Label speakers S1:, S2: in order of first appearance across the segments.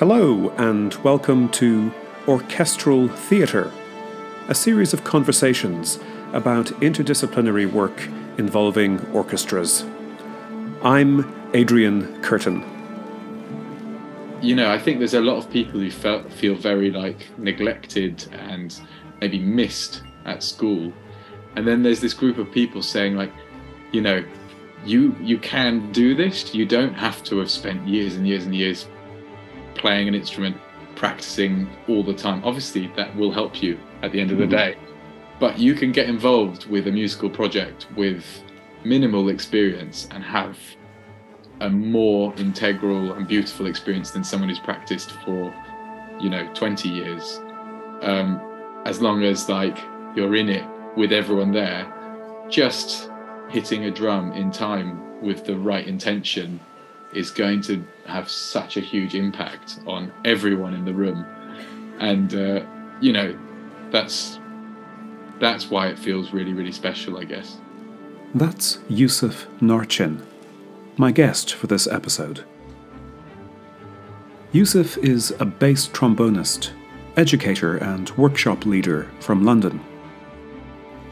S1: Hello, and welcome to Orchestral Theatre, a series of conversations about interdisciplinary work involving orchestras. I'm Adrian Curtin.
S2: You know, I think there's a lot of people who felt, feel very like neglected and maybe missed at school. And then there's this group of people saying like, you know, you you can do this. You don't have to have spent years and years and years playing an instrument, practicing all the time. Obviously, that will help you at the end of the mm-hmm. day. But you can get involved with a musical project with minimal experience and have a more integral and beautiful experience than someone who's practiced for, you know, 20 years. Um, as long as like you're in it with everyone there, just hitting a drum in time with the right intention is going to have such a huge impact on everyone in the room. And uh, you know that's that's why it feels really really special i guess.
S1: That's yusuf Narcin my guest for this episode. Yusuf is a bass trombonist educator and workshop leader from london.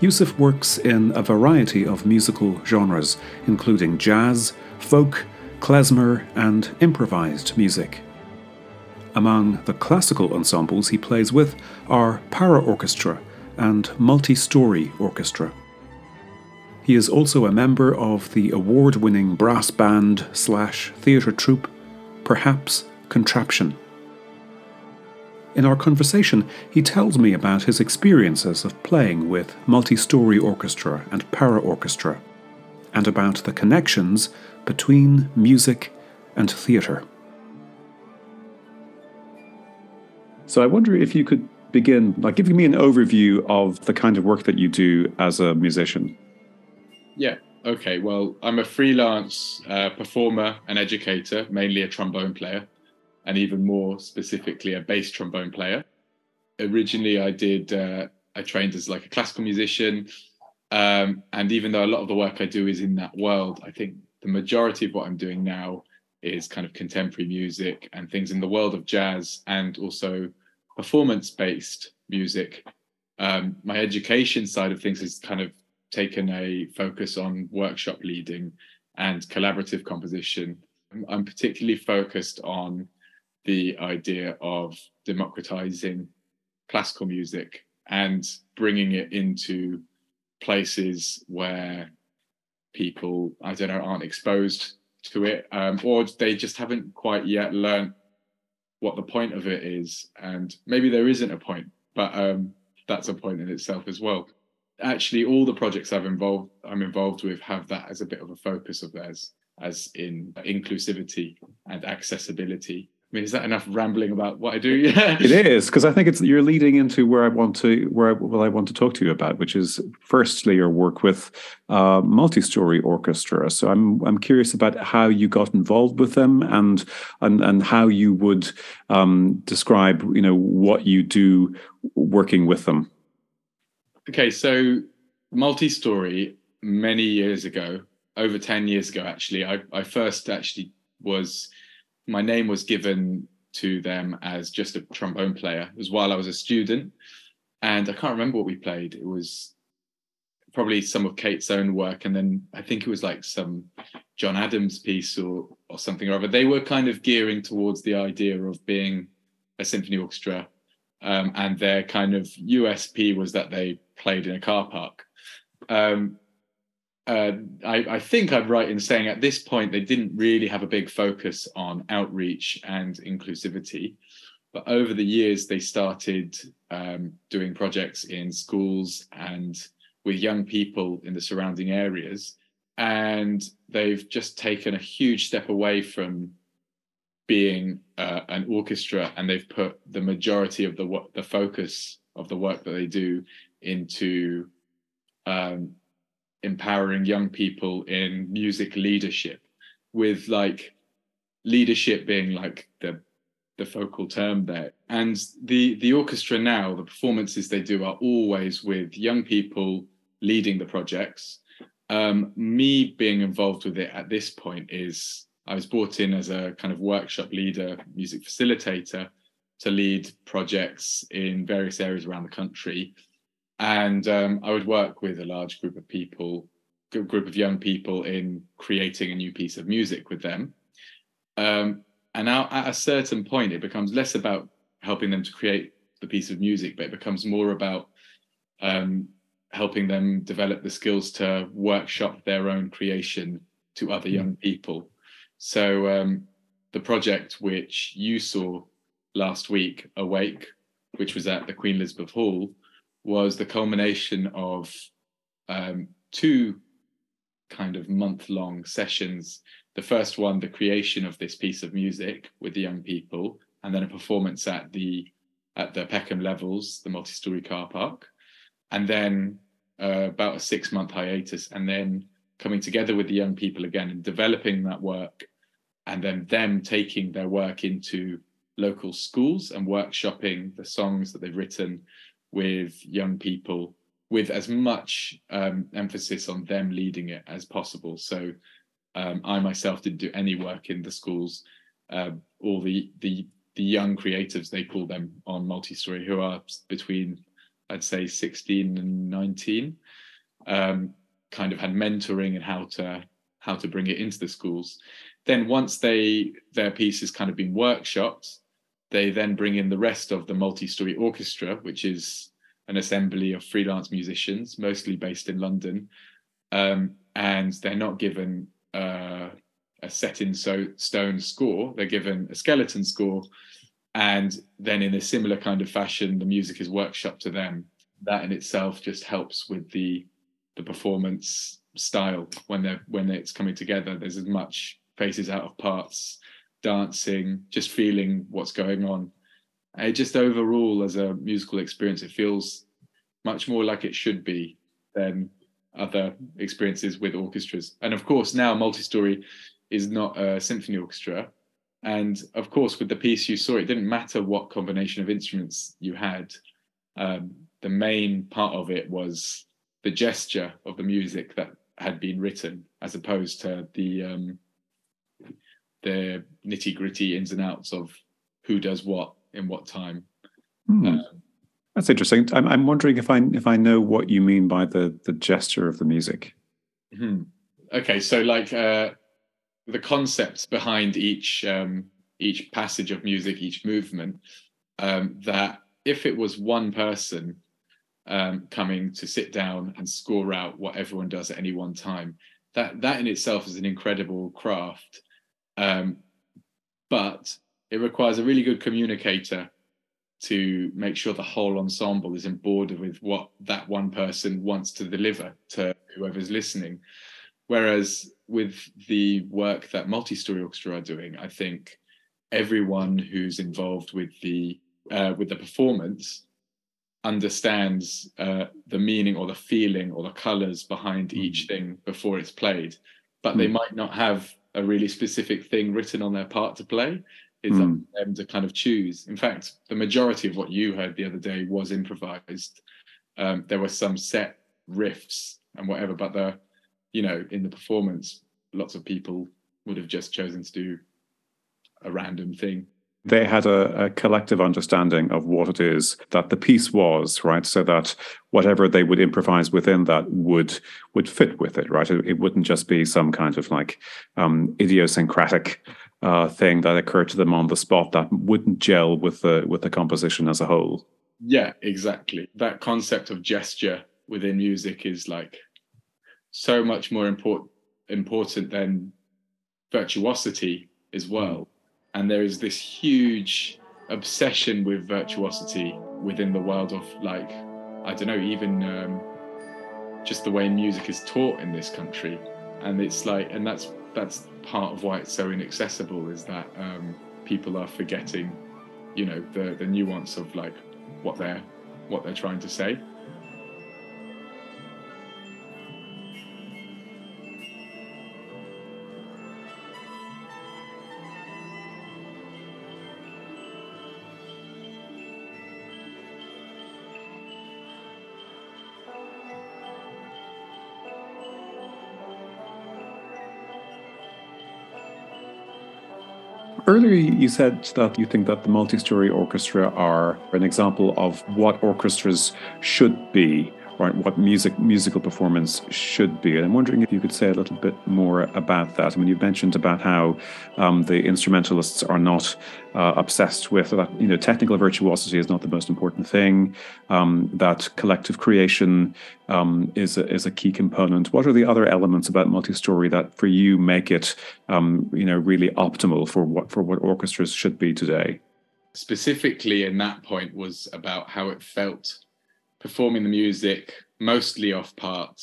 S1: Yusuf works in a variety of musical genres, including jazz, folk, klezmer, and improvised music. Among the classical ensembles he plays with are para orchestra and multi story orchestra. He is also a member of the award winning brass band slash theatre troupe, Perhaps Contraption. In our conversation, he tells me about his experiences of playing with multi story orchestra and para orchestra, and about the connections between music and theatre. So I wonder if you could begin by giving me an overview of the kind of work that you do as a musician.
S2: Yeah. Okay. Well, I'm a freelance uh, performer and educator, mainly a trombone player, and even more specifically, a bass trombone player. Originally, I did. Uh, I trained as like a classical musician, um, and even though a lot of the work I do is in that world, I think the majority of what I'm doing now is kind of contemporary music and things in the world of jazz and also performance based music. Um, my education side of things has kind of taken a focus on workshop leading and collaborative composition. I'm particularly focused on the idea of democratizing classical music and bringing it into places where people, I don't know, aren't exposed to it, um, or they just haven't quite yet learned what the point of it is. And maybe there isn't a point, but um, that's a point in itself as well. Actually, all the projects I've involved, I'm involved with, have that as a bit of a focus of theirs, as in inclusivity and accessibility I mean, is that enough rambling about what I do? Yeah,
S1: it is because I think it's you're leading into where I want to where I, what I want to talk to you about, which is firstly your work with uh, multi-story orchestra. So I'm I'm curious about how you got involved with them and and and how you would um, describe you know what you do working with them.
S2: Okay, so multi-story many years ago, over ten years ago, actually, I I first actually was my name was given to them as just a trombone player. It was while I was a student, and I can't remember what we played. It was probably some of Kate's own work, and then I think it was like some John Adams piece or or something or other. They were kind of gearing towards the idea of being a symphony orchestra, um, and their kind of USP was that they played in a car park. Um, uh, I, I, think I'm right in saying at this point they didn't really have a big focus on outreach and inclusivity. But over the years, they started um, doing projects in schools and with young people in the surrounding areas. And they've just taken a huge step away from being uh, an orchestra and they've put the majority of the, the focus of the work that they do into um, empowering young people in music leadership with like leadership being like the the focal term there and the the orchestra now the performances they do are always with young people leading the projects um, me being involved with it at this point is I was brought in as a kind of workshop leader, music facilitator to lead projects in various areas around the country. And um, I would work with a large group of people, group of young people in creating a new piece of music with them. Um, and now at a certain point, it becomes less about helping them to create the piece of music, but it becomes more about um, helping them develop the skills to workshop their own creation to other young people. So um, the project which you saw last week, Awake, which was at the Queen Elizabeth Hall, was the culmination of um, two kind of month long sessions. The first one, the creation of this piece of music with the young people, and then a performance at the at the Peckham levels, the multi-story car park, and then uh, about a six-month hiatus, and then coming together with the young people again and developing that work, and then them taking their work into local schools and workshopping the songs that they've written with young people with as much um, emphasis on them leading it as possible. So um, I myself didn't do any work in the schools. Uh, all the the the young creatives they call them on multi-story who are between I'd say 16 and 19 um, kind of had mentoring and how to how to bring it into the schools. Then once they their piece has kind of been workshopped, they then bring in the rest of the multi-story orchestra, which is an assembly of freelance musicians, mostly based in London, um, and they're not given uh, a set in so stone score. They're given a skeleton score, and then in a similar kind of fashion, the music is workshopped to them. That in itself just helps with the the performance style when they're when it's coming together. There's as much faces out of parts, dancing, just feeling what's going on. And just overall, as a musical experience, it feels much more like it should be than other experiences with orchestras. And of course, now multi-story is not a symphony orchestra. And of course, with the piece you saw, it didn't matter what combination of instruments you had. Um, the main part of it was the gesture of the music that had been written, as opposed to the um, the nitty gritty ins and outs of who does what in what time.
S1: Hmm. Um, That's interesting. I'm, I'm wondering if I if I know what you mean by the the gesture of the music.
S2: Hmm. Okay, so like uh, the concepts behind each um, each passage of music, each movement, um, that if it was one person um, coming to sit down and score out what everyone does at any one time, that that in itself is an incredible craft. Um, but it requires a really good communicator to make sure the whole ensemble is on board with what that one person wants to deliver to whoever's listening. Whereas with the work that multi-story orchestra are doing, I think everyone who's involved with the uh, with the performance understands uh, the meaning or the feeling or the colors behind mm. each thing before it's played, but mm. they might not have a really specific thing written on their part to play. It's mm. up to them to kind of choose. In fact, the majority of what you heard the other day was improvised. Um, there were some set riffs and whatever, but the you know, in the performance, lots of people would have just chosen to do a random thing.
S1: They had a, a, collective understanding of what it is that the piece was, right? So that whatever they would improvise within that would would fit with it, right? It, it wouldn't just be some kind of like um, idiosyncratic uh, thing that occurred to them on the spot that wouldn't gel with the with the composition as a whole.
S2: Yeah, exactly. That concept of gesture within music is like so much more important important than virtuosity as well. And there is this huge obsession with virtuosity within the world of like I don't know even um, just the way music is taught in this country, and it's like and that's that's part of why it's so inaccessible is that um, people are forgetting, you know, the the nuance of like what they're what they're trying to say.
S1: You said that you think that the multi story orchestra are an example of what orchestras should be right, what music musical performance should be. And I'm wondering if you could say a little bit more about that. I mean, you've mentioned about how um, the instrumentalists are not uh, obsessed with that. You know, technical virtuosity is not the most important thing. Um, that collective creation um, is a, is a key component. What are the other elements about multi-story that, for you, make it um, you know really optimal for what for what orchestras should be today?
S2: Specifically, in that point, was about how it felt performing the music mostly off part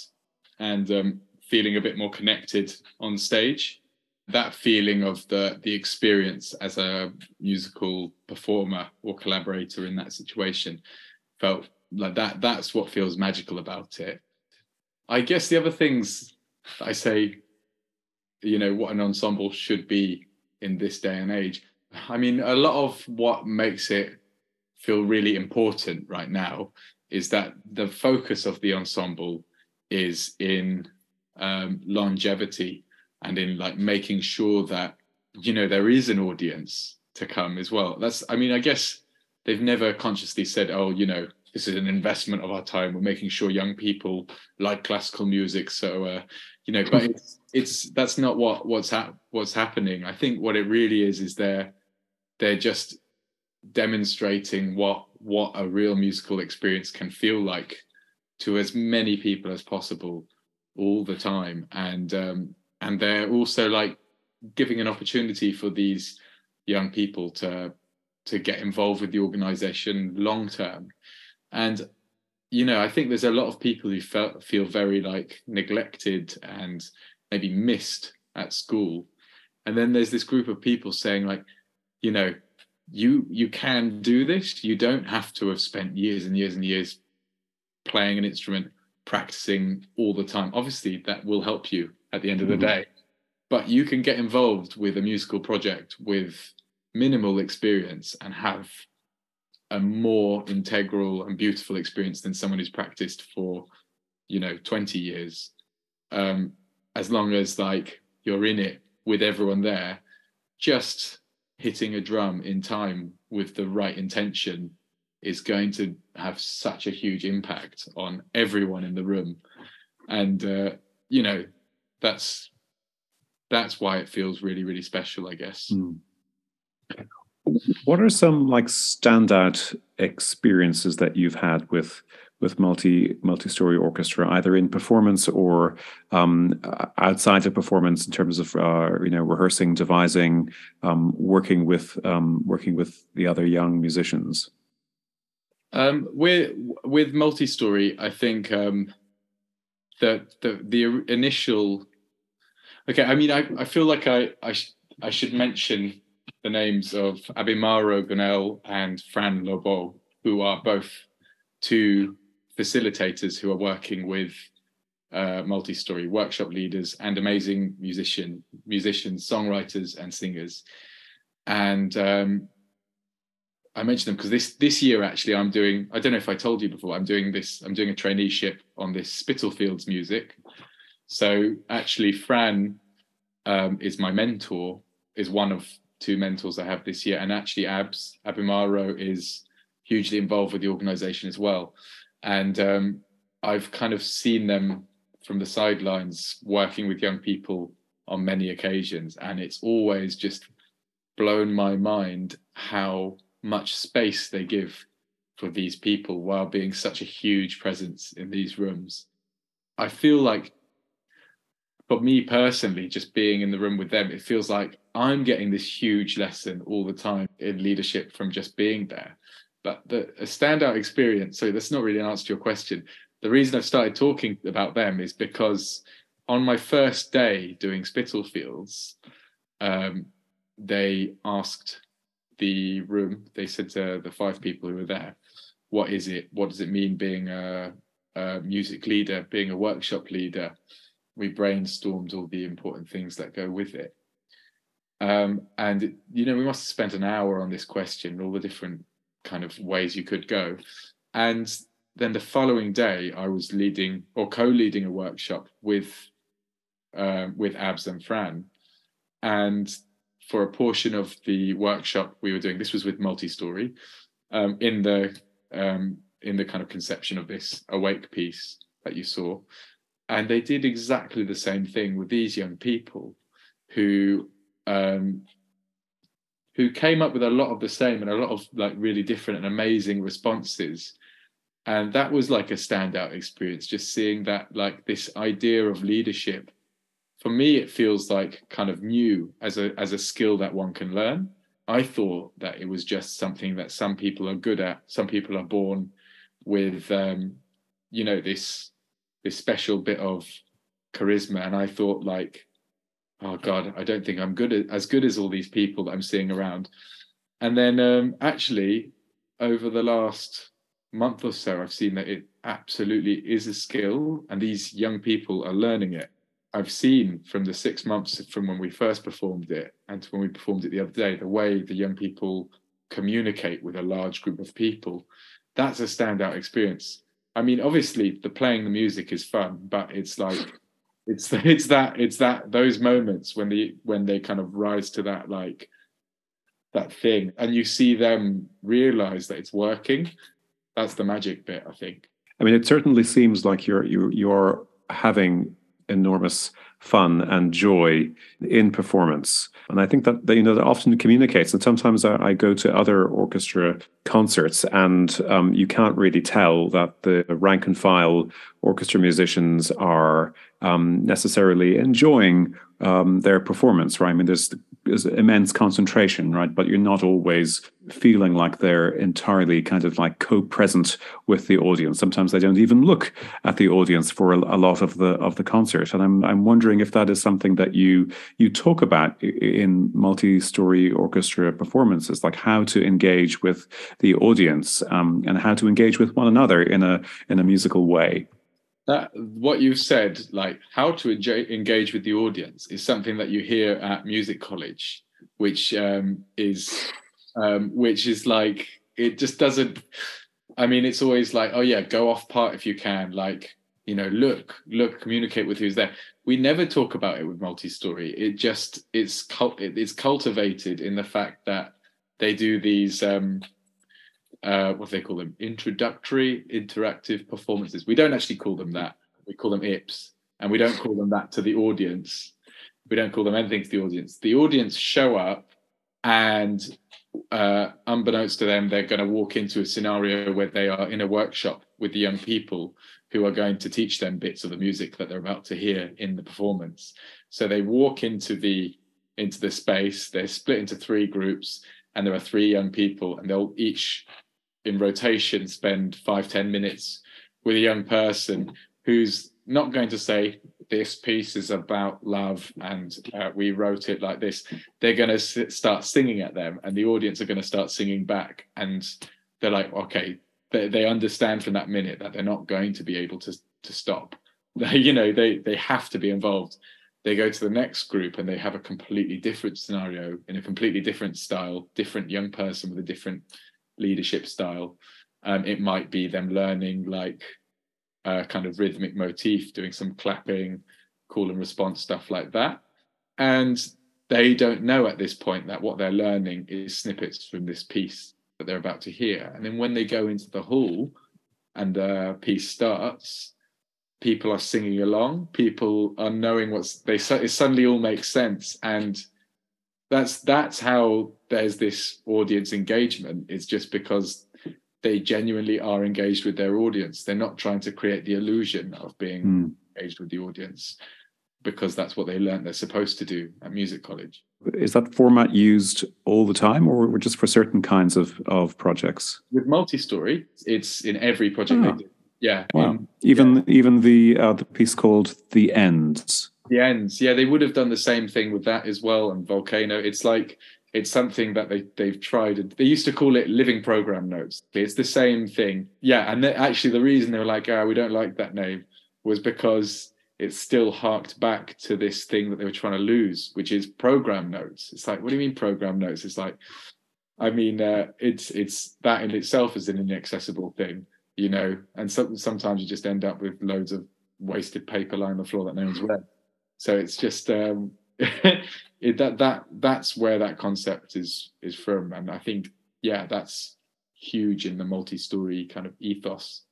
S2: and um, feeling a bit more connected on stage. That feeling of the the experience as a musical performer or collaborator in that situation felt like that that's what feels magical about it. I guess the other things i say you know what an ensemble should be in this day and age. I mean a lot of what makes it feel really important right now is that the focus of the ensemble is in um, longevity and in like making sure that you know there is an audience to come as well. That's i mean i guess they've never consciously said oh you know this is an investment of our time. We're making sure young people like classical music. So uh, you know but it's it's that's not what what's what's happening. I think what it really is is they're they're just demonstrating what what a real musical experience can feel like to as many people as possible all the time. And um, and they're also like giving an opportunity for these young people to to get involved with the organization long term. And you know i think there's a lot of people who felt, feel very like neglected and maybe missed at school. And then there's this group of people saying like you know you you can do this. You don't have to have spent years and years and years playing an instrument practicing all the time. Obviously that will help you at the end of the mm-hmm. day. But you can get involved with a musical project with minimal experience and have a more integral and beautiful experience than someone who's practiced for you know 20 years. Um as long as like you're in it with everyone there just hitting a drum in time with the right intention is going to have such a huge impact on everyone in the room and uh, you know that's that's why it feels really really special i guess mm.
S1: what are some like standout experiences that you've had with with multi multi story orchestra, either in performance or um, outside of performance, in terms of uh, you know rehearsing, devising, um, working with um, working with the other young musicians.
S2: Um, with with multi story, I think um, the the the initial. Okay, I mean, I, I feel like I I, sh- I should mention the names of Abimaro Gonel and Fran Lobo, who are both two facilitators who are working with uh, multi-story workshop leaders and amazing musician musicians, songwriters, and singers. And um, I mentioned them because this this year actually I'm doing. I don't know if I told you before. I'm doing this. I'm doing a traineeship on this Spitalfields music. So actually, Fran um, is my mentor. Is one of two mentors I have this year, and actually, Abs Abimaro is hugely involved with the organisation as well and um, I've kind of seen them from the sidelines working with young people on many occasions, and it's always just blown my mind how much space they give for these people while being such a huge presence in these rooms. I feel like for me personally, just being in the room with them, it feels like I'm getting this huge lesson all the time in leadership from just being there. But the a standout experience, so that's not really an answer to your question. The reason I've started talking about them is because on my first day doing Spitalfields, um, they asked the room, they said to the five people who were there, what is it? What does it mean being a, a music leader, being a workshop leader? We brainstormed all the important things that go with it. Um, and, you know, we must have spent an hour on this question, all the different kind of ways you could go. And then the following day, I was leading or co-leading a workshop with uh, with Abs and Fran, and for a portion of the workshop we were doing. This was with multi-story um, in the um, in the kind of conception of this awake piece that you saw, and they did exactly the same thing with these young people who um, who came up with a lot of the same and a lot of like really different and amazing responses. And that was like a standout experience just seeing that like this idea of leadership. For me it feels like kind of new as a as a skill that one can learn. I thought that it was just something that some people are good at some people are born with um you know this this special bit of charisma. And i thought like oh god i don't think i'm good as good as all these people that i'm seeing around and then um actually over the last month or so, I've seen that it absolutely is a skill, and these young people are learning it. I've seen from the six months from when we first performed it and when we performed it the other day, the way the young people communicate with a large group of people. That's a standout experience. I mean, obviously, the playing the music is fun, but it's like it's it's that it's that those moments when the when they kind of rise to that like that thing and you see them realize that it's working that's the magic bit, I think.
S1: I mean, it certainly seems like you're you you're having enormous fun and joy in performance. And I think that, you know that often communicates. And sometimes I, I go to other orchestra concerts, and um, you can't really tell that the rank and file orchestra musicians are um, necessarily enjoying um, their performance, right? I mean, there's, there's immense concentration, right? But you're not always feeling like they're entirely kind of like co-present with the audience. Sometimes they don't even look at the audience for a, a lot of the of the concert. And I'm I'm wondering if that is something that you you talk about in multi-story orchestra performances, like how to engage with the audience um, and how to engage with one another in a in a musical way
S2: that what you've said like how to engage with the audience is something that you hear at music college which um, is um, which is like it just doesn't i mean it's always like oh yeah go off part if you can like you know look look communicate with who's there we never talk about it with multi-story it just it's cult it's cultivated in the fact that they do these um uh, what do they call them? Introductory interactive performances. We don't actually call them that. We call them IPs, and we don't call them that to the audience. We don't call them anything to the audience. The audience show up, and uh, unbeknownst to them, they're going to walk into a scenario where they are in a workshop with the young people who are going to teach them bits of the music that they're about to hear in the performance. So they walk into the into the space. They're split into three groups, and there are three young people, and they'll each in rotation spend five ten minutes with a young person who's not going to say this piece is about love and uh, we wrote it like this. They're going to start singing at them and the audience are going to start singing back and they're like okay. They, they understand from that minute that they're not going to be able to to stop. You know they they have to be involved. They go to the next group and they have a completely different scenario in a completely different style different young person with a different leadership style. Um, it might be them learning like a kind of rhythmic motif, doing some clapping, call and response stuff like that. And they don't know at this point that what they're learning is snippets from this piece that they're about to hear. And then when they go into the hall and the piece starts, people are singing along, people are knowing what's they it suddenly all makes sense. And that's that's how there's this audience engagement it's just because they genuinely are engaged with their audience they're not trying to create the illusion of being mm. engaged with the audience because that's what they learned they're supposed to do at music college
S1: is that format used all the time or just for certain kinds of of projects
S2: with multi-story it's in every project oh. yeah
S1: wow. Even yeah. even the uh, the piece called the ends
S2: the ends yeah they would have done the same thing with that as well and volcano it's like it's something that they they've tried they used to call it living program notes. It's the same thing. Yeah and actually the reason they were like oh, we don't like that name was because it still harked back to this thing that they were trying to lose which is program notes. It's like what do you mean program notes? It's like i mean uh, it's it's that in itself is an inaccessible thing you know and so, sometimes you just end up with loads of wasted paper lying on the floor that no one's read. So it's just um, it, that that that's where that concept is is from, and I think yeah, that's huge in the multi-story kind of ethos.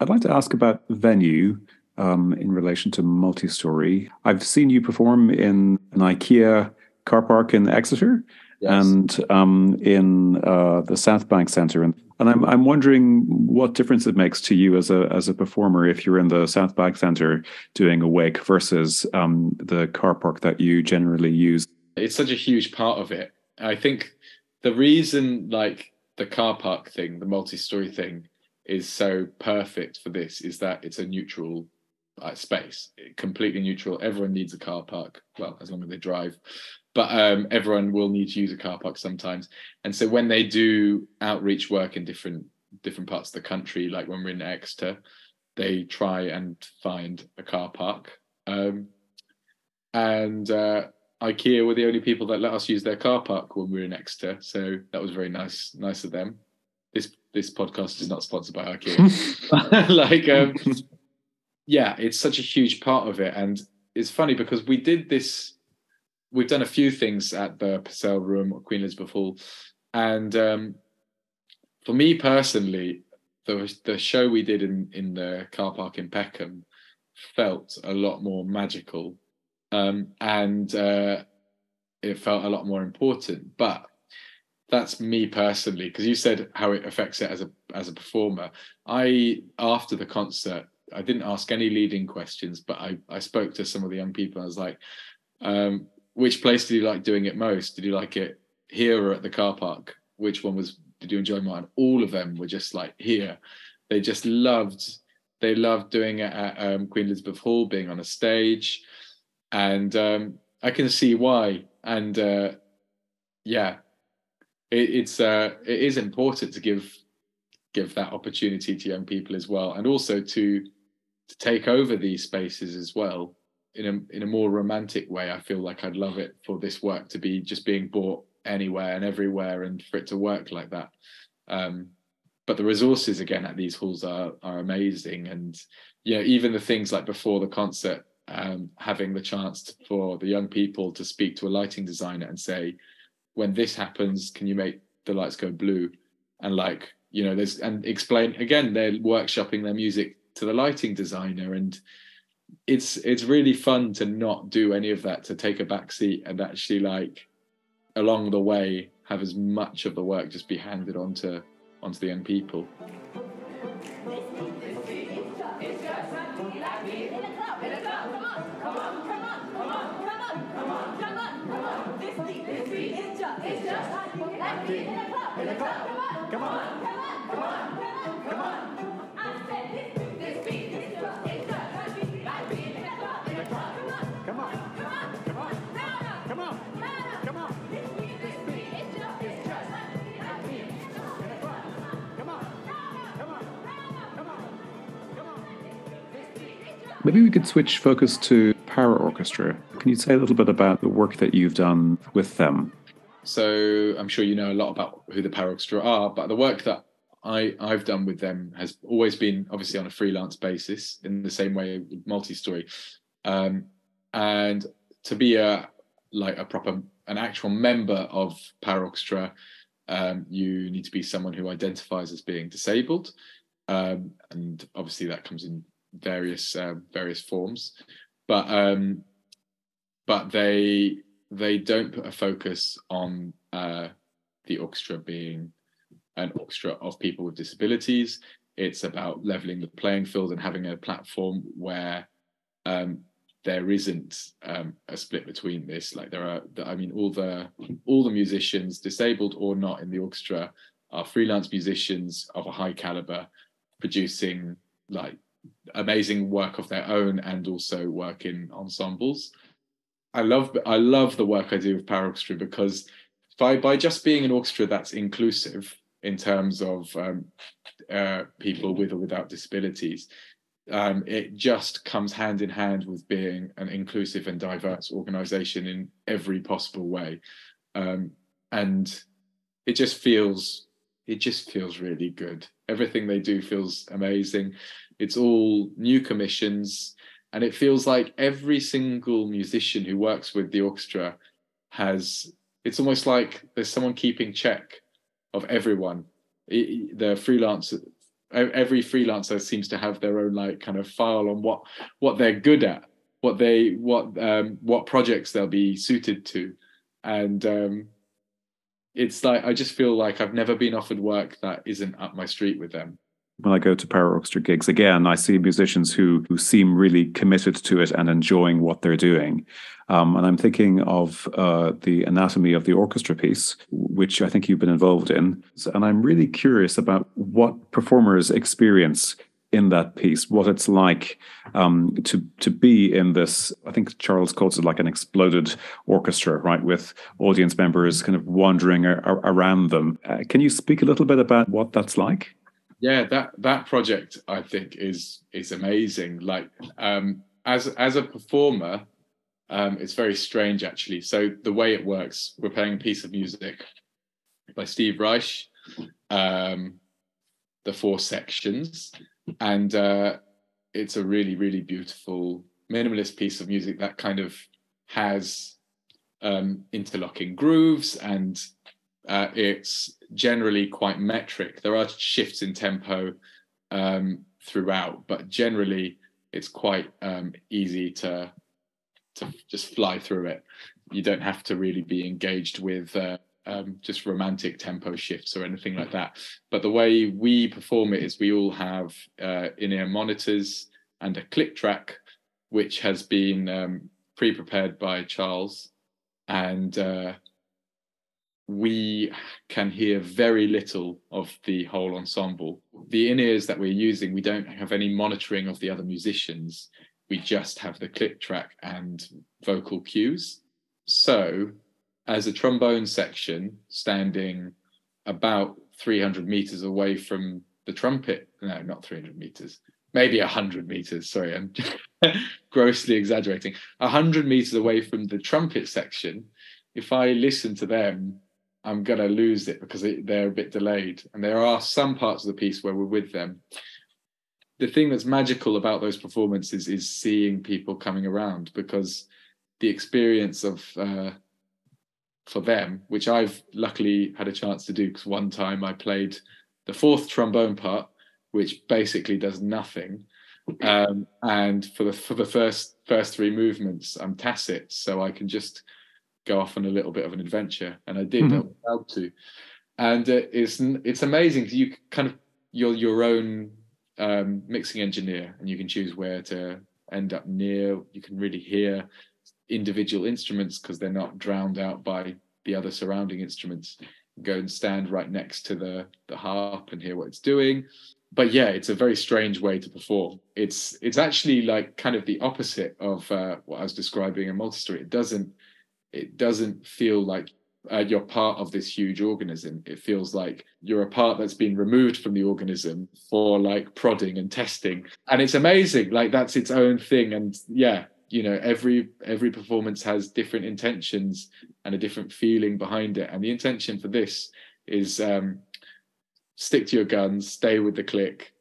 S1: I'd like to ask about venue um, in relation to multi-story. I've seen you perform in an IKEA car park in Exeter yes. and um, in uh, the South Bank Centre. And, and I'm, I'm wondering what difference it makes to you as a as a performer if you're in the South Bank Centre doing Awake versus um, the car park that you generally use.
S2: It's such a huge part of it. I think the reason, like the car park thing, the multi-story thing, is so perfect for this is that it's a neutral uh, space, completely neutral. Everyone needs a car park, well, as long as they drive, but um, everyone will need to use a car park sometimes. And so when they do outreach work in different different parts of the country, like when we're in Exeter, they try and find a car park. Um, and uh, IKEA were the only people that let us use their car park when we were in Exeter, so that was very nice, nice of them this this podcast is not sponsored by IKEA. like, um, yeah, it's such a huge part of it, and it's funny because we did this. We've done a few things at the Purcell Room or Queen Elizabeth Hall, and um, for me personally, the the show we did in in the car park in Peckham felt a lot more magical, um, and uh, it felt a lot more important. But that's me personally because you said how it affects it as a as a performer. I after the concert i didn't ask any leading questions but i i spoke to some of the young people. I was like um, which place did you like doing it most? Did you like it here or at the car park? Which one was did you enjoy more? And all of them were just like here. They just loved they loved doing it at um, queen elizabeth hall being on a stage. And um, i can see why. And uh, yeah it, it's uh, it is important to give give that opportunity to young people as well, and also to to take over these spaces as well in a in a more romantic way. I feel like I'd love it for this work to be just being bought anywhere and everywhere, and for it to work like that. Um, but the resources again at these halls are are amazing, and know even the things like before the concert, um, having the chance to, for the young people to speak to a lighting designer and say, when this happens, can you make the lights go blue? And like, you know, there's and explain again, they're workshopping their music to the lighting designer. And it's it's really fun to not do any of that, to take a back seat and actually like along the way have as much of the work just be handed on to onto the young people.
S1: Maybe we could switch focus to Para Orchestra. Can you say a little bit about the work that you've done with them?
S2: So I'm sure you know a lot about who the Para Orchestra are, but the work that I, I've done with them has always been obviously on a freelance basis in the same way with multi-story. Um, and to be a like a proper an actual member of Para Orchestra, um, you need to be someone who identifies as being disabled. Um, and obviously that comes in various uh, various forms, but um, but they they don't put a focus on uh, the orchestra being an orchestra of people with disabilities. It's about leveling the playing field and having a platform where um, there isn't um, a split between this. Like there are, I mean, all the all the musicians, disabled or not, in the orchestra are freelance musicians of a high caliber, producing like amazing work of their own and also work in ensembles. I love I love the work I do with Para Orchestra because by by just being an orchestra that's inclusive in terms of um, uh, people with or without disabilities, um, it just comes hand in hand with being an inclusive and diverse organization in every possible way, um, and it just feels it just feels really good. Everything they do feels amazing. It's all new commissions, and it feels like every single musician who works with the orchestra has. It's almost like there's someone keeping check of everyone. the freelance, every freelancer seems to have their own like kind of file on what what they're good at, what they what um, what projects they'll be suited to, and um, it's like I just feel like I've never been offered work that isn't up my street with them.
S1: When I go to Para Orchestra gigs again, I see musicians who who seem really committed to it and enjoying what they're doing. Um, and I'm thinking of uh, the anatomy of the orchestra piece, which I think you've been involved in. And I'm really curious about what performers experience in that piece, what it's like um, to to be in this. I think Charles calls it like an exploded orchestra, right, with audience members kind of wandering ar- around them. Uh, can you speak a little bit about what that's like?
S2: Yeah, that that project I think is is amazing. Like um, as as a performer, um, it's very strange actually. So the way it works, we're playing a piece of music by Steve Reich. Um, the four sections and uh, it's a really really beautiful minimalist piece of music that kind of has um, interlocking grooves and uh, it's generally quite metric. There are shifts in tempo um, throughout but generally it's quite um, easy to to just fly through it. You don't have to really be engaged with uh, um, just romantic tempo shifts or anything like that. But the way we perform it is we all have uh, in-ear monitors and a click track, which has been um, pre-prepared by Charles, and uh, we can hear very little of the whole ensemble. The in-ears that we're using, we don't have any monitoring of the other musicians. We just have the click track and vocal cues. So as a trombone section standing about 300 meters away from the trumpet. No, not 300 meters, maybe 100 meters. Sorry, I'm grossly exaggerating. 100 meters away from the trumpet section. If I listen to them, I'm going to lose it because they're a bit delayed. And there are some parts of the piece where we're with them. The thing that's magical about those performances is seeing people coming around because the experience of uh, for them, which I've luckily had a chance to do because one time I played the fourth trombone part, which basically does nothing. Um, and for the for the first first three movements, I'm tacit, so I can just go off on a little bit of an adventure, and I did. Mm-hmm. I was to, and uh, it's it's amazing because you kind of you're your own um, mixing engineer, and you can choose where to end up near. You can really hear individual instruments because they're not drowned out by the other surrounding instruments. Go and stand right next to the the harp and hear what it's doing. But yeah it's a very strange way to perform. It's it's actually like kind of the opposite of uh, what i was describing in multi-story. It doesn't it doesn't feel like uh, you're part of this huge organism. It feels like you're a part that's been removed from the organism for like prodding and testing. And it's amazing like that's its own thing. And yeah you know every every performance has different intentions and a different feeling behind it. And the intention for this is um, stick to your guns stay with the click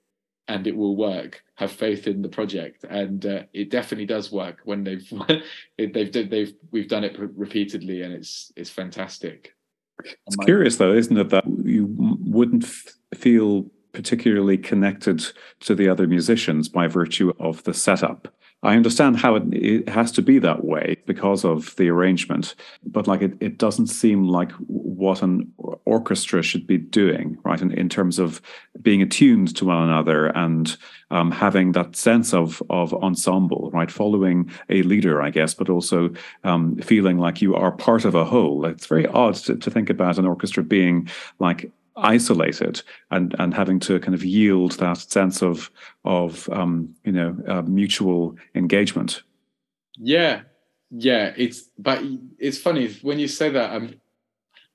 S2: and it will work. Have faith in the project. And uh, it definitely does work when they've they've they've we've done it repeatedly and it's it's fantastic.
S1: It's curious though isn't it that you wouldn't feel particularly connected to the other musicians by virtue of the setup I understand how it, it, has to be that way because of the arrangement, but like it, it doesn't seem like what an orchestra should be doing, right? In, in terms of being attuned to one another and um, having that sense of of ensemble, right? Following a leader, I guess, but also um, feeling like you are part of a whole. It's very odd to, to think about an orchestra being like isolated and and having to kind of yield that sense of of um, you know uh, mutual engagement.
S2: Yeah, yeah. It's but it's funny when you say that. I'm,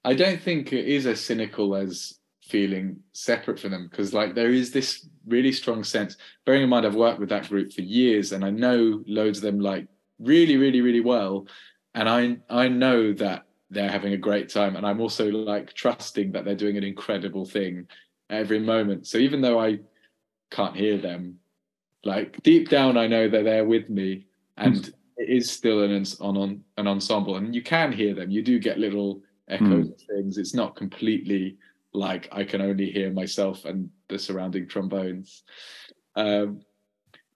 S2: I don't think it is as cynical as feeling separate from them because like there is this really strong sense. Bearing in mind, I've worked with that group for years and I know loads of them like really, really, really well, and I I know that they're having a great time. And i'm also like trusting that they're doing an incredible thing every moment. So even though i can't hear them like deep down i know they're there with me and mm. it is still an on an ensemble. And you can hear them. You do get little echoes mm. of things. It's not completely like i can only hear myself and the surrounding trombones. Um,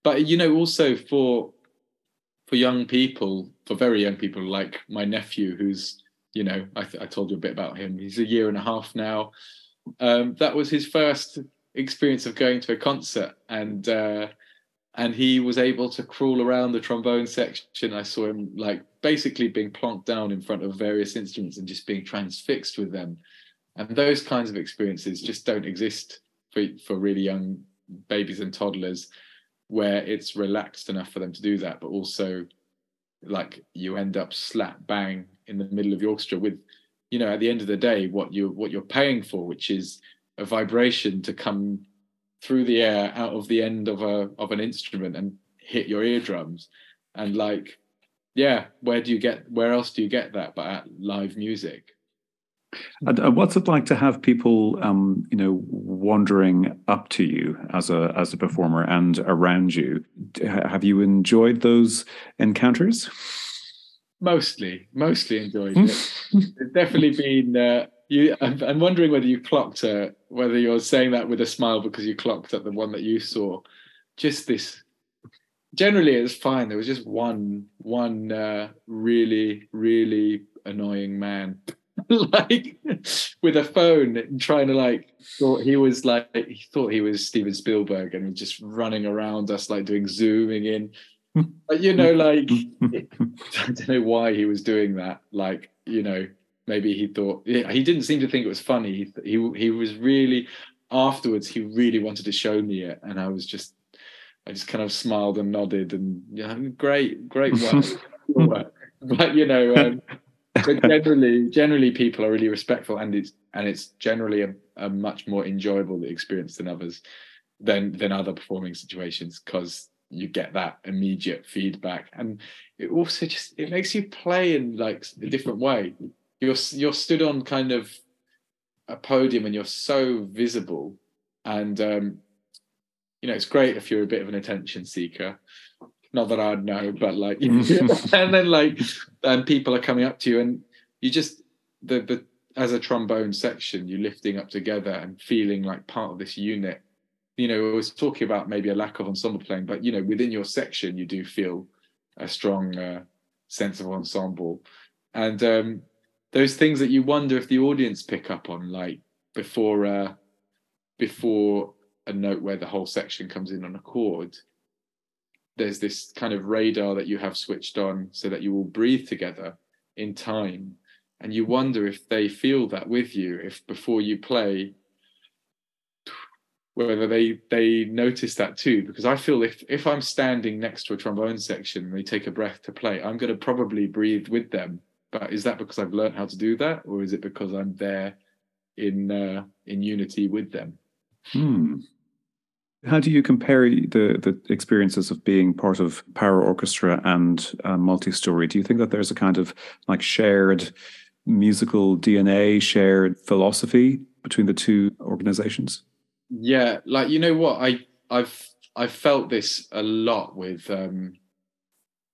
S2: but you know also for for young people for very young people like my nephew who's you know I, th- I told you a bit about him. He's a year and a half now. Um, that was his first experience of going to a concert and uh, and he was able to crawl around the trombone section. I saw him like basically being plonked down in front of various instruments and just being transfixed with them. And those kinds of experiences just don't exist for, for really young babies and toddlers where it's relaxed enough for them to do that but also like you end up slap bang in the middle of orchestra with you know at the end of the day what you what you're paying for which is a vibration to come through the air out of the end of a of an instrument and hit your eardrums and like yeah where do you get where else do you get that but at live music
S1: and what's it like to have people, um, you know, wandering up to you as a as a performer and around you? Have you enjoyed those encounters?
S2: Mostly, mostly enjoyed it. it's definitely been. Uh, you, I'm, I'm, wondering whether you clocked uh, whether you're saying that with a smile because you clocked at the one that you saw. Just this. Generally, it was fine. There was just one one uh, really really annoying man like with a phone trying to like thought he was like he thought he was Steven Spielberg and just running around us like doing zooming in but you know like I don't know why he was doing that. Like you know maybe he thought he didn't seem to think it was funny. He he, he was really afterwards he really wanted to show me it. And I was just I just kind of smiled and nodded and yeah great great work. But you know um, but generally, generally, people are really respectful, and it's and it's generally a, a much more enjoyable experience than others than than other performing situations because you get that immediate feedback, and it also just it makes you play in like a different way. You're you're stood on kind of a podium, and you're so visible, and um, you know it's great if you're a bit of an attention seeker not that I'd know, but like, and then like, and people are coming up to you, and you just the the as a trombone section, you're lifting up together and feeling like part of this unit. You know, I was talking about maybe a lack of ensemble playing, but you know, within your section, you do feel a strong uh, sense of ensemble, and um, those things that you wonder if the audience pick up on, like before uh, before a note where the whole section comes in on a chord there's this kind of radar that you have switched on so that you will breathe together in time. And you wonder if they feel that with you if before you play whether they they notice that too because i feel if if i'm standing next to a trombone section and they take a breath to play i'm going to probably breathe with them but is that because i've learned how to do that or is it because i'm there in uh, in unity with them
S1: hmm. How do you compare the the experiences of being part of Para Orchestra and uh, Multi Story? Do you think that there's a kind of like shared musical DNA, shared philosophy between the two organizations?
S2: Yeah, like you know what? I I've I've felt this a lot with um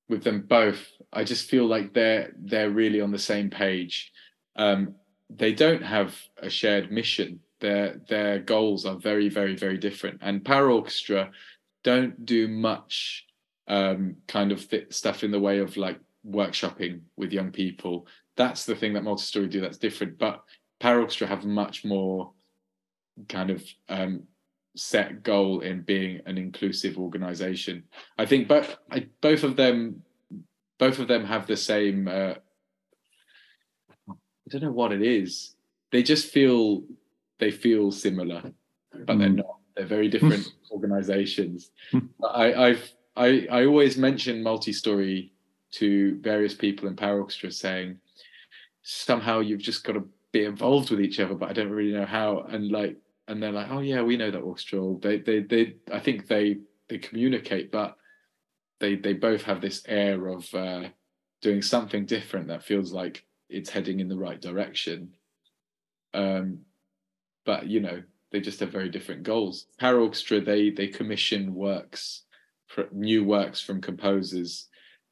S2: with them both. I just feel like they're they're really on the same page. Um, they don't have a shared mission. Their their goals are very very very different. And Para Orchestra don't do much um, kind of th- stuff in the way of like workshopping with young people. That's the thing that multi-story do that's different. But Para Orchestra have much more kind of um, set goal in being an inclusive organization i think but I, both of them both of them have the same uh, i don't know what it is they just feel they feel similar, but they're mm. not. They're very different organizations. I, I've I, I always mention multi-story to various people in Para Orchestra saying somehow you've just got to be involved with each other, but I don't really know how. And like and they're like, oh yeah, we know that orchestral. They they they I think they they communicate, but they they both have this air of uh, doing something different that feels like it's heading in the right direction. Um, but you know, they just have very different goals. Para Orchestra, they they commission works, new works from composers.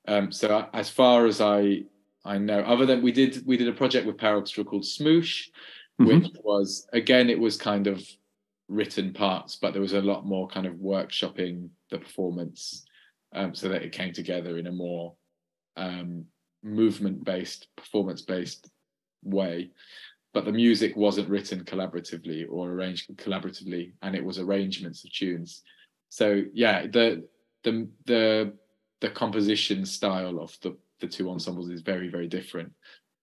S2: Um, so as far as I I know, other than we did we did a project with Para Orchestra called Smoosh, mm-hmm. which was again it was kind of written parts, but there was a lot more kind of workshopping the performance um, so that it came together in a more um, movement based, performance based way. But the music wasn't written collaboratively or arranged collaboratively, and it was arrangements of tunes. So yeah, the the the the composition style of the the two ensembles is very very different,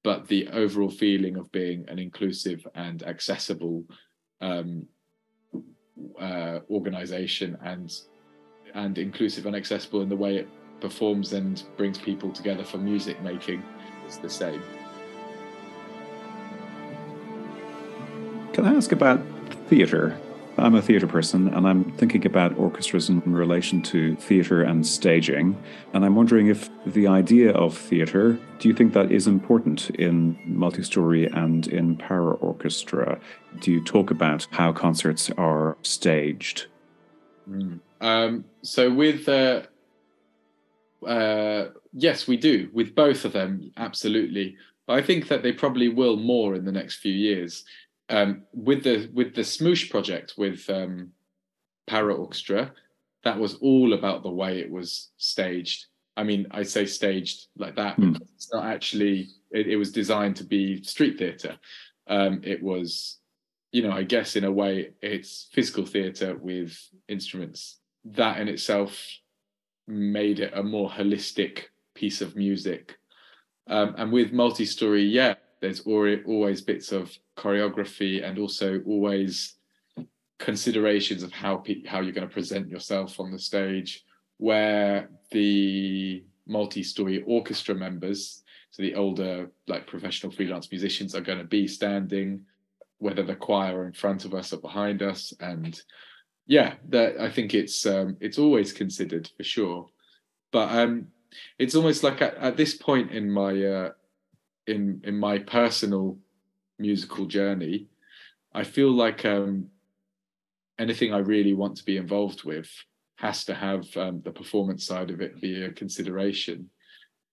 S2: but the overall feeling of being an inclusive and accessible um, uh, organization and and inclusive and accessible in the way it performs and brings people together for music making is the same.
S1: Can I ask about theatre? I'm a theatre person and I'm thinking about orchestras in relation to theatre and staging. And I'm wondering if the idea of theatre, do you think that is important in multi-story and in para orchestra? Do you talk about how concerts are staged?
S2: Mm. Um, so with uh, uh, yes, we do with both of them, absolutely. I think that they probably will more in the next few years. Um, with the with the Smoosh project with um, Para Orchestra, that was all about the way it was staged. I mean, I say staged like that mm. because it's not actually. It, it, was designed to be street theatre. Um, it was, you know, I guess in a way, it's physical theatre with instruments that in itself made it a more holistic piece of music. Um, and with multi-story, yeah, there's always bits of choreography and also always considerations of how pe- how you're going to present yourself on the stage. Where the multi-story orchestra members, so the older like professional freelance musicians, are going to be standing, whether the choir are in front of us or behind us, and yeah, that I think it's um, it's always considered for sure, but um, it's almost like at, at this point in my uh, in in my personal musical journey, I feel like um, anything I really want to be involved with has to have um, the performance side of it be a consideration.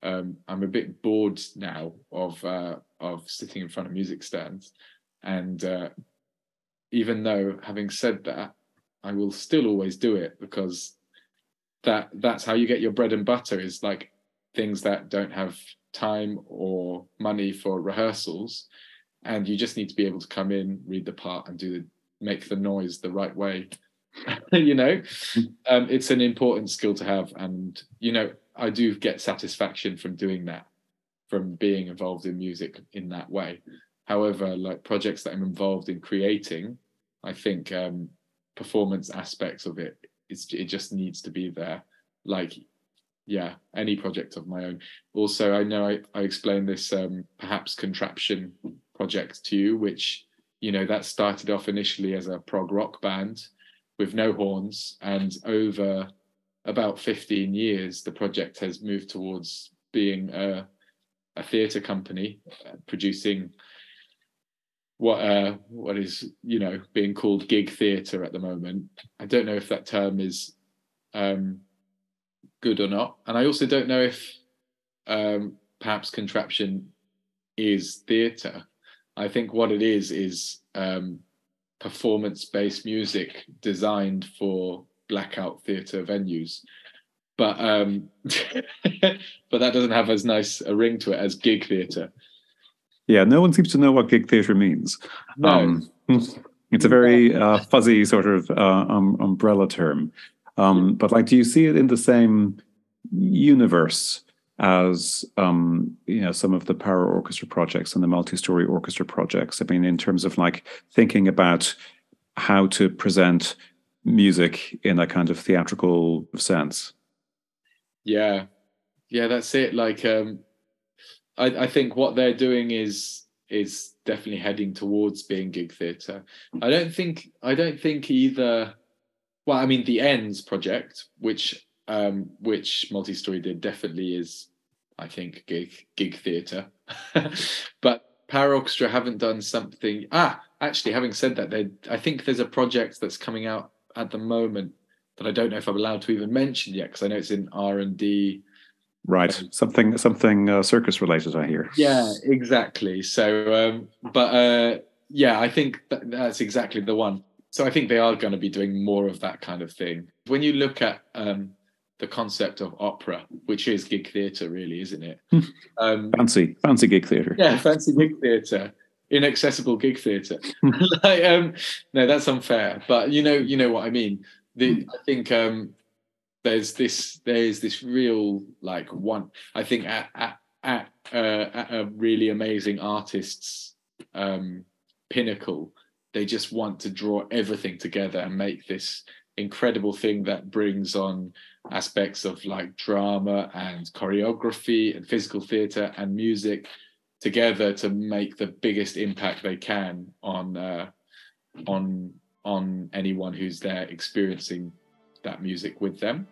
S2: Um, I'm a bit bored now of uh, of sitting in front of music stands, and uh, even though having said that, I will still always do it because that that's how you get your bread and butter is like things that don't have time or money for rehearsals and you just need to be able to come in read the part and do the make the noise the right way you know? Um, it's an important skill to have and you know i do get satisfaction from doing that from being involved in music in that way. However like projects that i'm involved in creating i think um, performance aspects of it it just needs to be there. Like yeah any project of my own also i know i, I explained this um, perhaps contraption project to you which you know that started off initially as a prog rock band with no horns and over about 15 years the project has moved towards being a, a theatre company uh, producing what uh, what is you know being called gig theatre at the moment. I don't know if that term is um, good or not, and I also don't know if um, perhaps contraption is theatre. I think what it is is um, performance-based music designed for blackout theatre venues. But um, but that doesn't have as nice a ring to it as gig theatre.
S1: Yeah, no one seems to know what gig theatre means. No. Um, it's a very uh, fuzzy sort of uh, um, umbrella term. Um, but like, do you see it in the same universe as um, you know some of the Para Orchestra projects and the multi-story orchestra projects? I mean, in terms of like thinking about how to present music in a kind of theatrical sense.
S2: Yeah, yeah, that's it. Like, um, I, I think what they're doing is is definitely heading towards being gig theatre. I don't think I don't think either. Well, I mean, the Ends project, which um, which multi-story did, definitely is I think, gig gig theatre. but Para Orchestra haven't done something. Ah, actually, having said that, they I think there's a project that's coming out at the moment that I don't know if I'm allowed to even mention yet because I know it's in R and D.
S1: Right, um, something something uh, circus related, I hear.
S2: Yeah, exactly. So, um, but uh, yeah, I think that, that's exactly the one. So I think they are going to be doing more of that kind of thing. When you look at um, the concept of opera, which is gig theatre, really, isn't it?
S1: Hmm. um, fancy, fancy gig theatre.
S2: Yeah, fancy gig theatre, inaccessible gig theatre. like, um, no, that's unfair. But you know, you know what I mean. The, hmm. I think um, there's this there's this real like one. I think at at at, uh, at a really amazing artist's um, pinnacle, they just want to draw everything together and make this incredible thing that brings on aspects of like drama and choreography and physical theater and music together to make the biggest impact they can on uh, on on anyone who's there experiencing that music with them.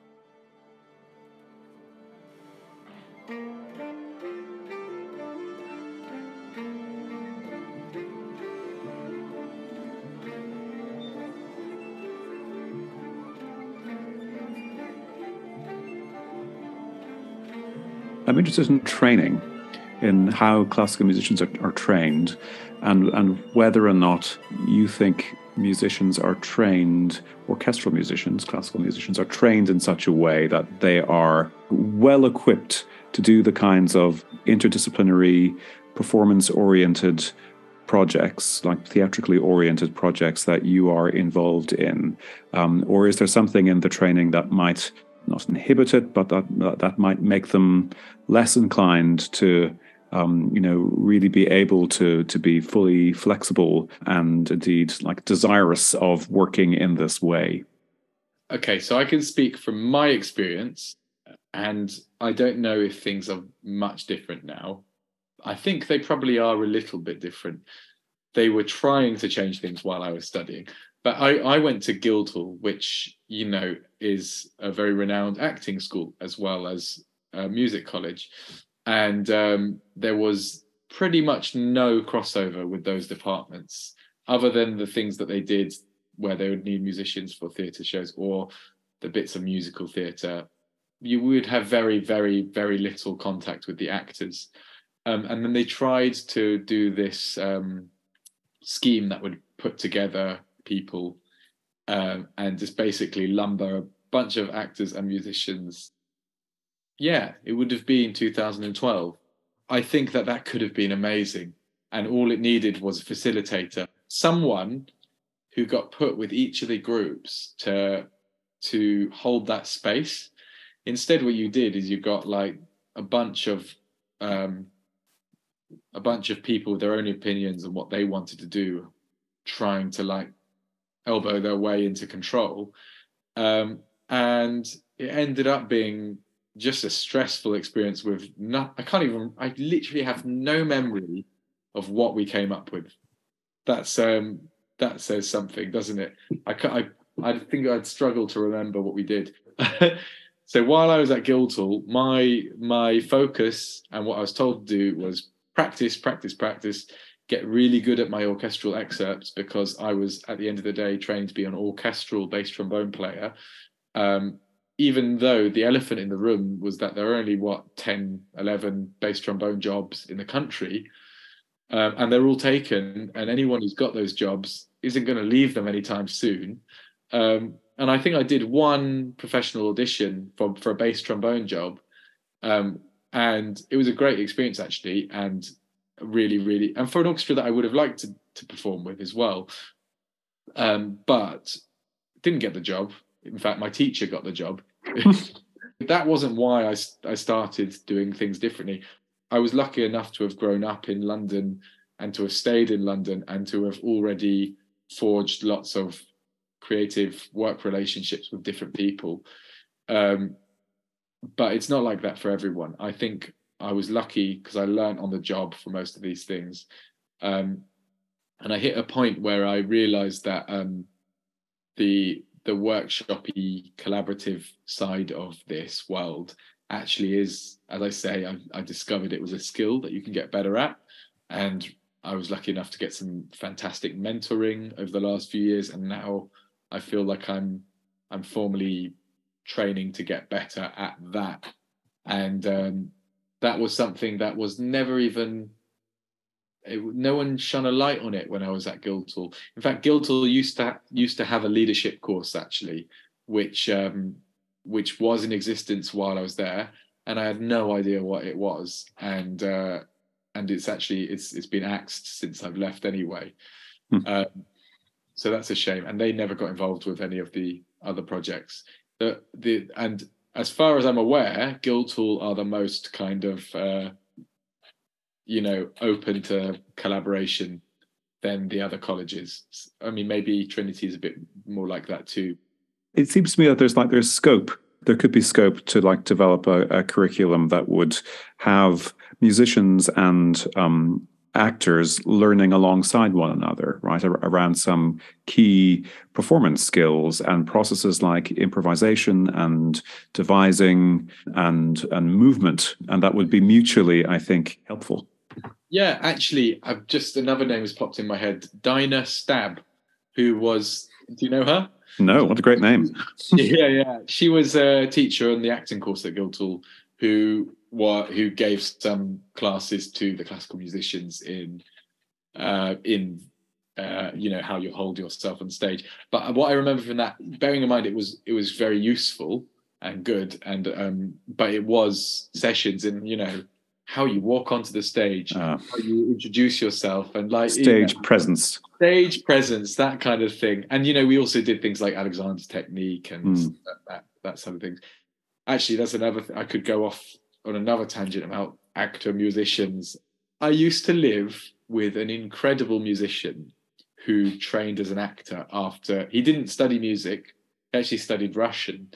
S1: I'm interested in training, in how classical musicians are, are trained, and, and whether or not you think musicians are trained, orchestral musicians, classical musicians, are trained in such a way that they are well equipped to do the kinds of interdisciplinary, performance oriented projects, like theatrically oriented projects that you are involved in? Um, or is there something in the training that might not inhibited, but that that might make them less inclined to um, you know, really be able to to be fully flexible and indeed like desirous of working in this way.
S2: Okay, so I can speak from my experience, and I don't know if things are much different now. I think they probably are a little bit different. They were trying to change things while I was studying. But I, I went to Guildhall, which, you know, is a very renowned acting school as well as a music college. And um, there was pretty much no crossover with those departments, other than the things that they did where they would need musicians for theatre shows or the bits of musical theatre. You would have very, very, very little contact with the actors. Um, and then they tried to do this um, scheme that would put together people um, and just basically lumber a bunch of actors and musicians. Yeah, it would have been 2012. I think that that could have been amazing. And all it needed was a facilitator, someone who got put with each of the groups to to hold that space. Instead, what you did is you got like a bunch of um, a bunch of people with their own opinions and what they wanted to do, trying to like elbow their way into control. Um, and it ended up being just a stressful experience with not, I can't even, I literally have no memory of what we came up with. That's, um, that says something, doesn't it? I, I, I think I'd struggle to remember what we did. so while I was at Guildhall, my my focus and what I was told to do was practice, practice, practice, get really good at my orchestral excerpts because I was at the end of the day trained to be an orchestral bass trombone player. Um, even though the elephant in the room was that there are only what 10 11 bass trombone jobs in the country um, and they're all taken and anyone who's got those jobs isn't going to leave them anytime soon um, and i think i did one professional audition for, for a bass trombone job um, and it was a great experience actually and really, really, and for an orchestra that I would have liked to, to perform with as well. Um, but didn't get the job. In fact, my teacher got the job. that wasn't why I, I started doing things differently. I was lucky enough to have grown up in London and to have stayed in London and to have already forged lots of creative work relationships with different people. Um, but it's not like that for everyone. I think I was lucky because I learned on the job for most of these things. Um, and I hit a point where I realized that um, the the workshopy collaborative side of this world actually is, as I say, I, I discovered it was a skill that you can get better at, and I was lucky enough to get some fantastic mentoring over the last few years, and now I feel like I'm I'm formally training to get better at that, and um, that was something that was never even it, no one shone a light on it when I was at Guildhall. In fact, Guildhall used to used to have a leadership course actually, which um, which was in existence while I was there, and I had no idea what it was. And uh, and it's actually it's it's been axed since I've left anyway. Hmm. Um, so that's a shame. And they never got involved with any of the other projects. The the and as far as I'm aware, Guildhall are the most kind of uh, you know open to collaboration than the other colleges. I mean, maybe Trinity is a bit more like that too.
S1: It seems to me that there's like there's scope there could be scope to like develop a, a curriculum that would have musicians and um, actors learning alongside one another, right, around some key performance skills and processes like improvisation and devising and and movement, and that would be mutually, I think, helpful.
S2: Yeah, actually, I've just another name has popped in my head: Dinah Stabb, who was. Do you know her?
S1: No, what a great name.
S2: yeah, yeah. She was a teacher on the acting course at Guildhall who what who gave some classes to the classical musicians in uh, in uh, you know how you hold yourself on stage. But what I remember from that, bearing in mind it was it was very useful and good, and um, but it was sessions in you know how you walk onto the stage, uh, how you introduce yourself, and like
S1: stage
S2: you know,
S1: presence,
S2: stage presence, that kind of thing. And you know, we also did things like Alexander's technique and mm. that, that, that sort of thing. Actually, that's another. Th- I could go off on another tangent about actor musicians. I used to live with an incredible musician who trained as an actor after he didn't study music. He actually studied Russian,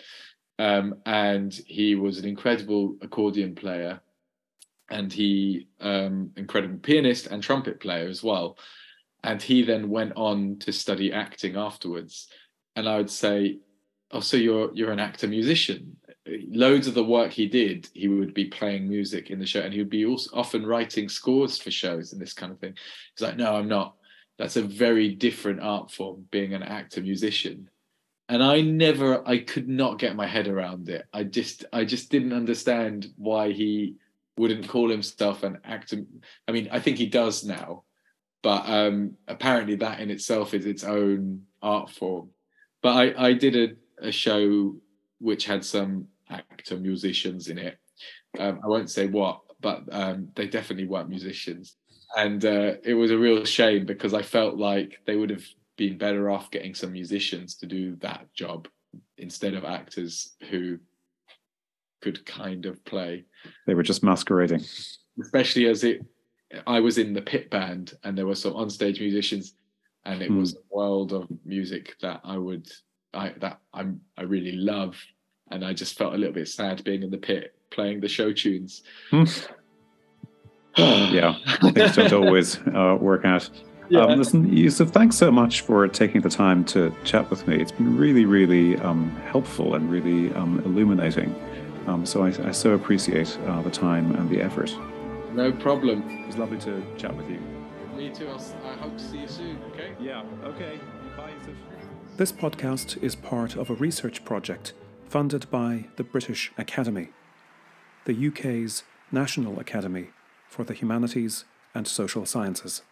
S2: um, and he was an incredible accordion player and he um, incredible pianist and trumpet player as well. And he then went on to study acting afterwards. And I would say, "Oh, so you're you're an actor musician?" Loads of the work he did, he would be playing music in the show, and he would be also often writing scores for shows and this kind of thing. He's like, "No, I'm not. That's a very different art form, being an actor musician." and i never i could not get my head around it i just i just didn't understand why he wouldn't call himself an actor. I mean, I think he does now, but um, apparently that in itself is its own art form. But I, I did a, a show which had some actor musicians in it. Um, I won't say what, but um, they definitely weren't musicians. And uh, it was a real shame because I felt like they would have been better off getting some musicians to do that job instead of actors who could kind of play.
S1: They were just masquerading.
S2: Especially as it, I was in the pit band and there were some onstage musicians, and it mm. was a world of music that I would, I that I'm I really love, and I just felt a little bit sad being in the pit playing the show tunes.
S1: Mm. yeah, things don't always uh, work out. Yeah. Um, listen, Yusuf, thanks so much for taking the time to chat with me. It's been really, really um, helpful and really um, illuminating. Um, so I, I, so appreciate uh, the time and the effort.
S2: No problem.
S1: It was lovely to chat with you.
S2: Me too. I'll, I hope to see you soon. Okay.
S1: Yeah. Okay. Bye. Yusuf. This podcast is part of a research project funded by the British Academy, the UK's National Academy for the Humanities and Social Sciences.